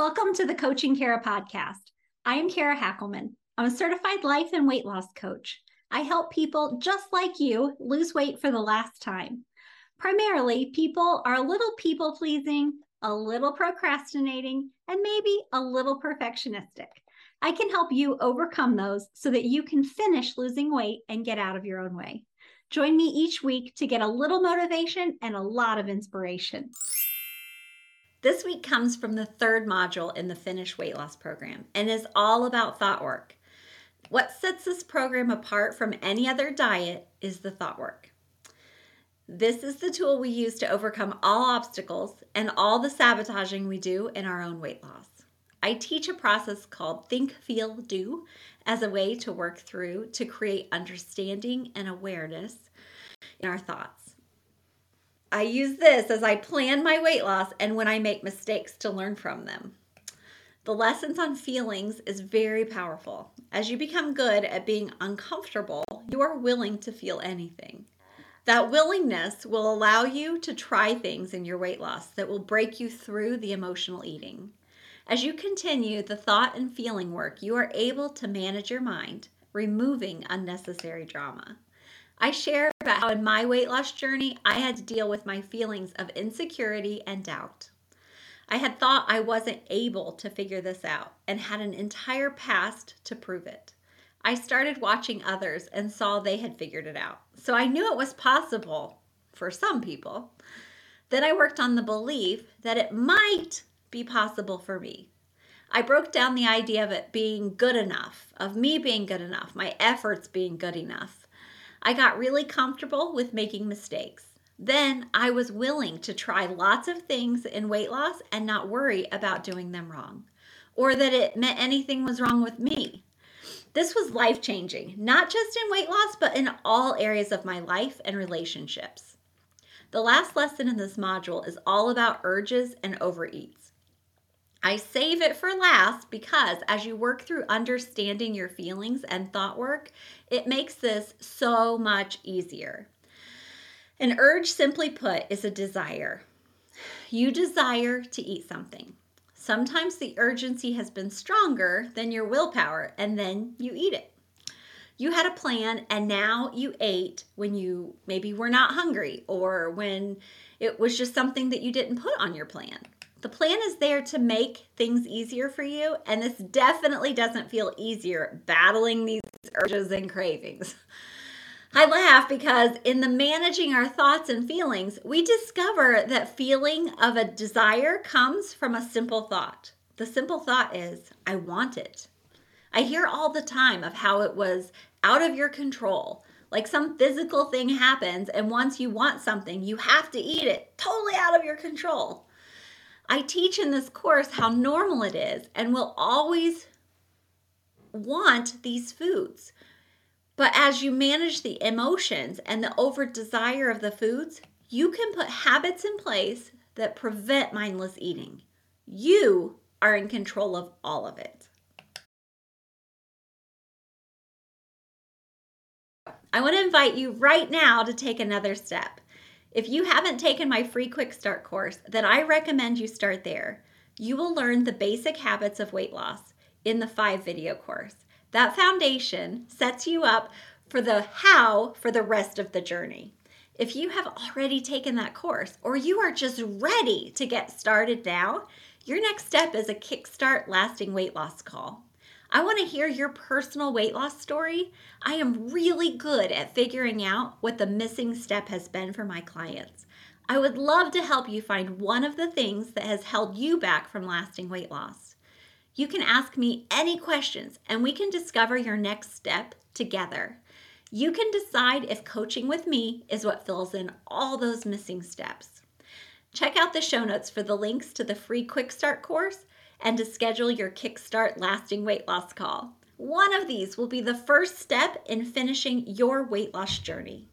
Welcome to the Coaching Kara podcast. I am Kara Hackelman. I'm a certified life and weight loss coach. I help people just like you lose weight for the last time. Primarily, people are a little people pleasing, a little procrastinating, and maybe a little perfectionistic. I can help you overcome those so that you can finish losing weight and get out of your own way. Join me each week to get a little motivation and a lot of inspiration. This week comes from the third module in the Finish Weight Loss Program and is all about thought work. What sets this program apart from any other diet is the thought work. This is the tool we use to overcome all obstacles and all the sabotaging we do in our own weight loss. I teach a process called Think, Feel, Do as a way to work through to create understanding and awareness in our thoughts. I use this as I plan my weight loss and when I make mistakes to learn from them. The lessons on feelings is very powerful. As you become good at being uncomfortable, you are willing to feel anything. That willingness will allow you to try things in your weight loss that will break you through the emotional eating. As you continue the thought and feeling work, you are able to manage your mind, removing unnecessary drama. I share about how in my weight loss journey, I had to deal with my feelings of insecurity and doubt. I had thought I wasn't able to figure this out and had an entire past to prove it. I started watching others and saw they had figured it out. So I knew it was possible for some people. Then I worked on the belief that it might be possible for me. I broke down the idea of it being good enough, of me being good enough, my efforts being good enough. I got really comfortable with making mistakes. Then I was willing to try lots of things in weight loss and not worry about doing them wrong or that it meant anything was wrong with me. This was life changing, not just in weight loss, but in all areas of my life and relationships. The last lesson in this module is all about urges and overeats. I save it for last because as you work through understanding your feelings and thought work, it makes this so much easier. An urge, simply put, is a desire. You desire to eat something. Sometimes the urgency has been stronger than your willpower, and then you eat it. You had a plan, and now you ate when you maybe were not hungry or when it was just something that you didn't put on your plan. The plan is there to make things easier for you, and this definitely doesn't feel easier battling these urges and cravings. I laugh because in the managing our thoughts and feelings, we discover that feeling of a desire comes from a simple thought. The simple thought is, I want it. I hear all the time of how it was out of your control. Like some physical thing happens, and once you want something, you have to eat it, totally out of your control. I teach in this course how normal it is and will always want these foods. But as you manage the emotions and the over desire of the foods, you can put habits in place that prevent mindless eating. You are in control of all of it. I want to invite you right now to take another step. If you haven't taken my free Quick Start course, then I recommend you start there. You will learn the basic habits of weight loss in the five video course. That foundation sets you up for the how for the rest of the journey. If you have already taken that course or you are just ready to get started now, your next step is a Kickstart Lasting Weight Loss call. I want to hear your personal weight loss story. I am really good at figuring out what the missing step has been for my clients. I would love to help you find one of the things that has held you back from lasting weight loss. You can ask me any questions and we can discover your next step together. You can decide if coaching with me is what fills in all those missing steps. Check out the show notes for the links to the free Quick Start course and to schedule your Kickstart Lasting Weight Loss call. One of these will be the first step in finishing your weight loss journey.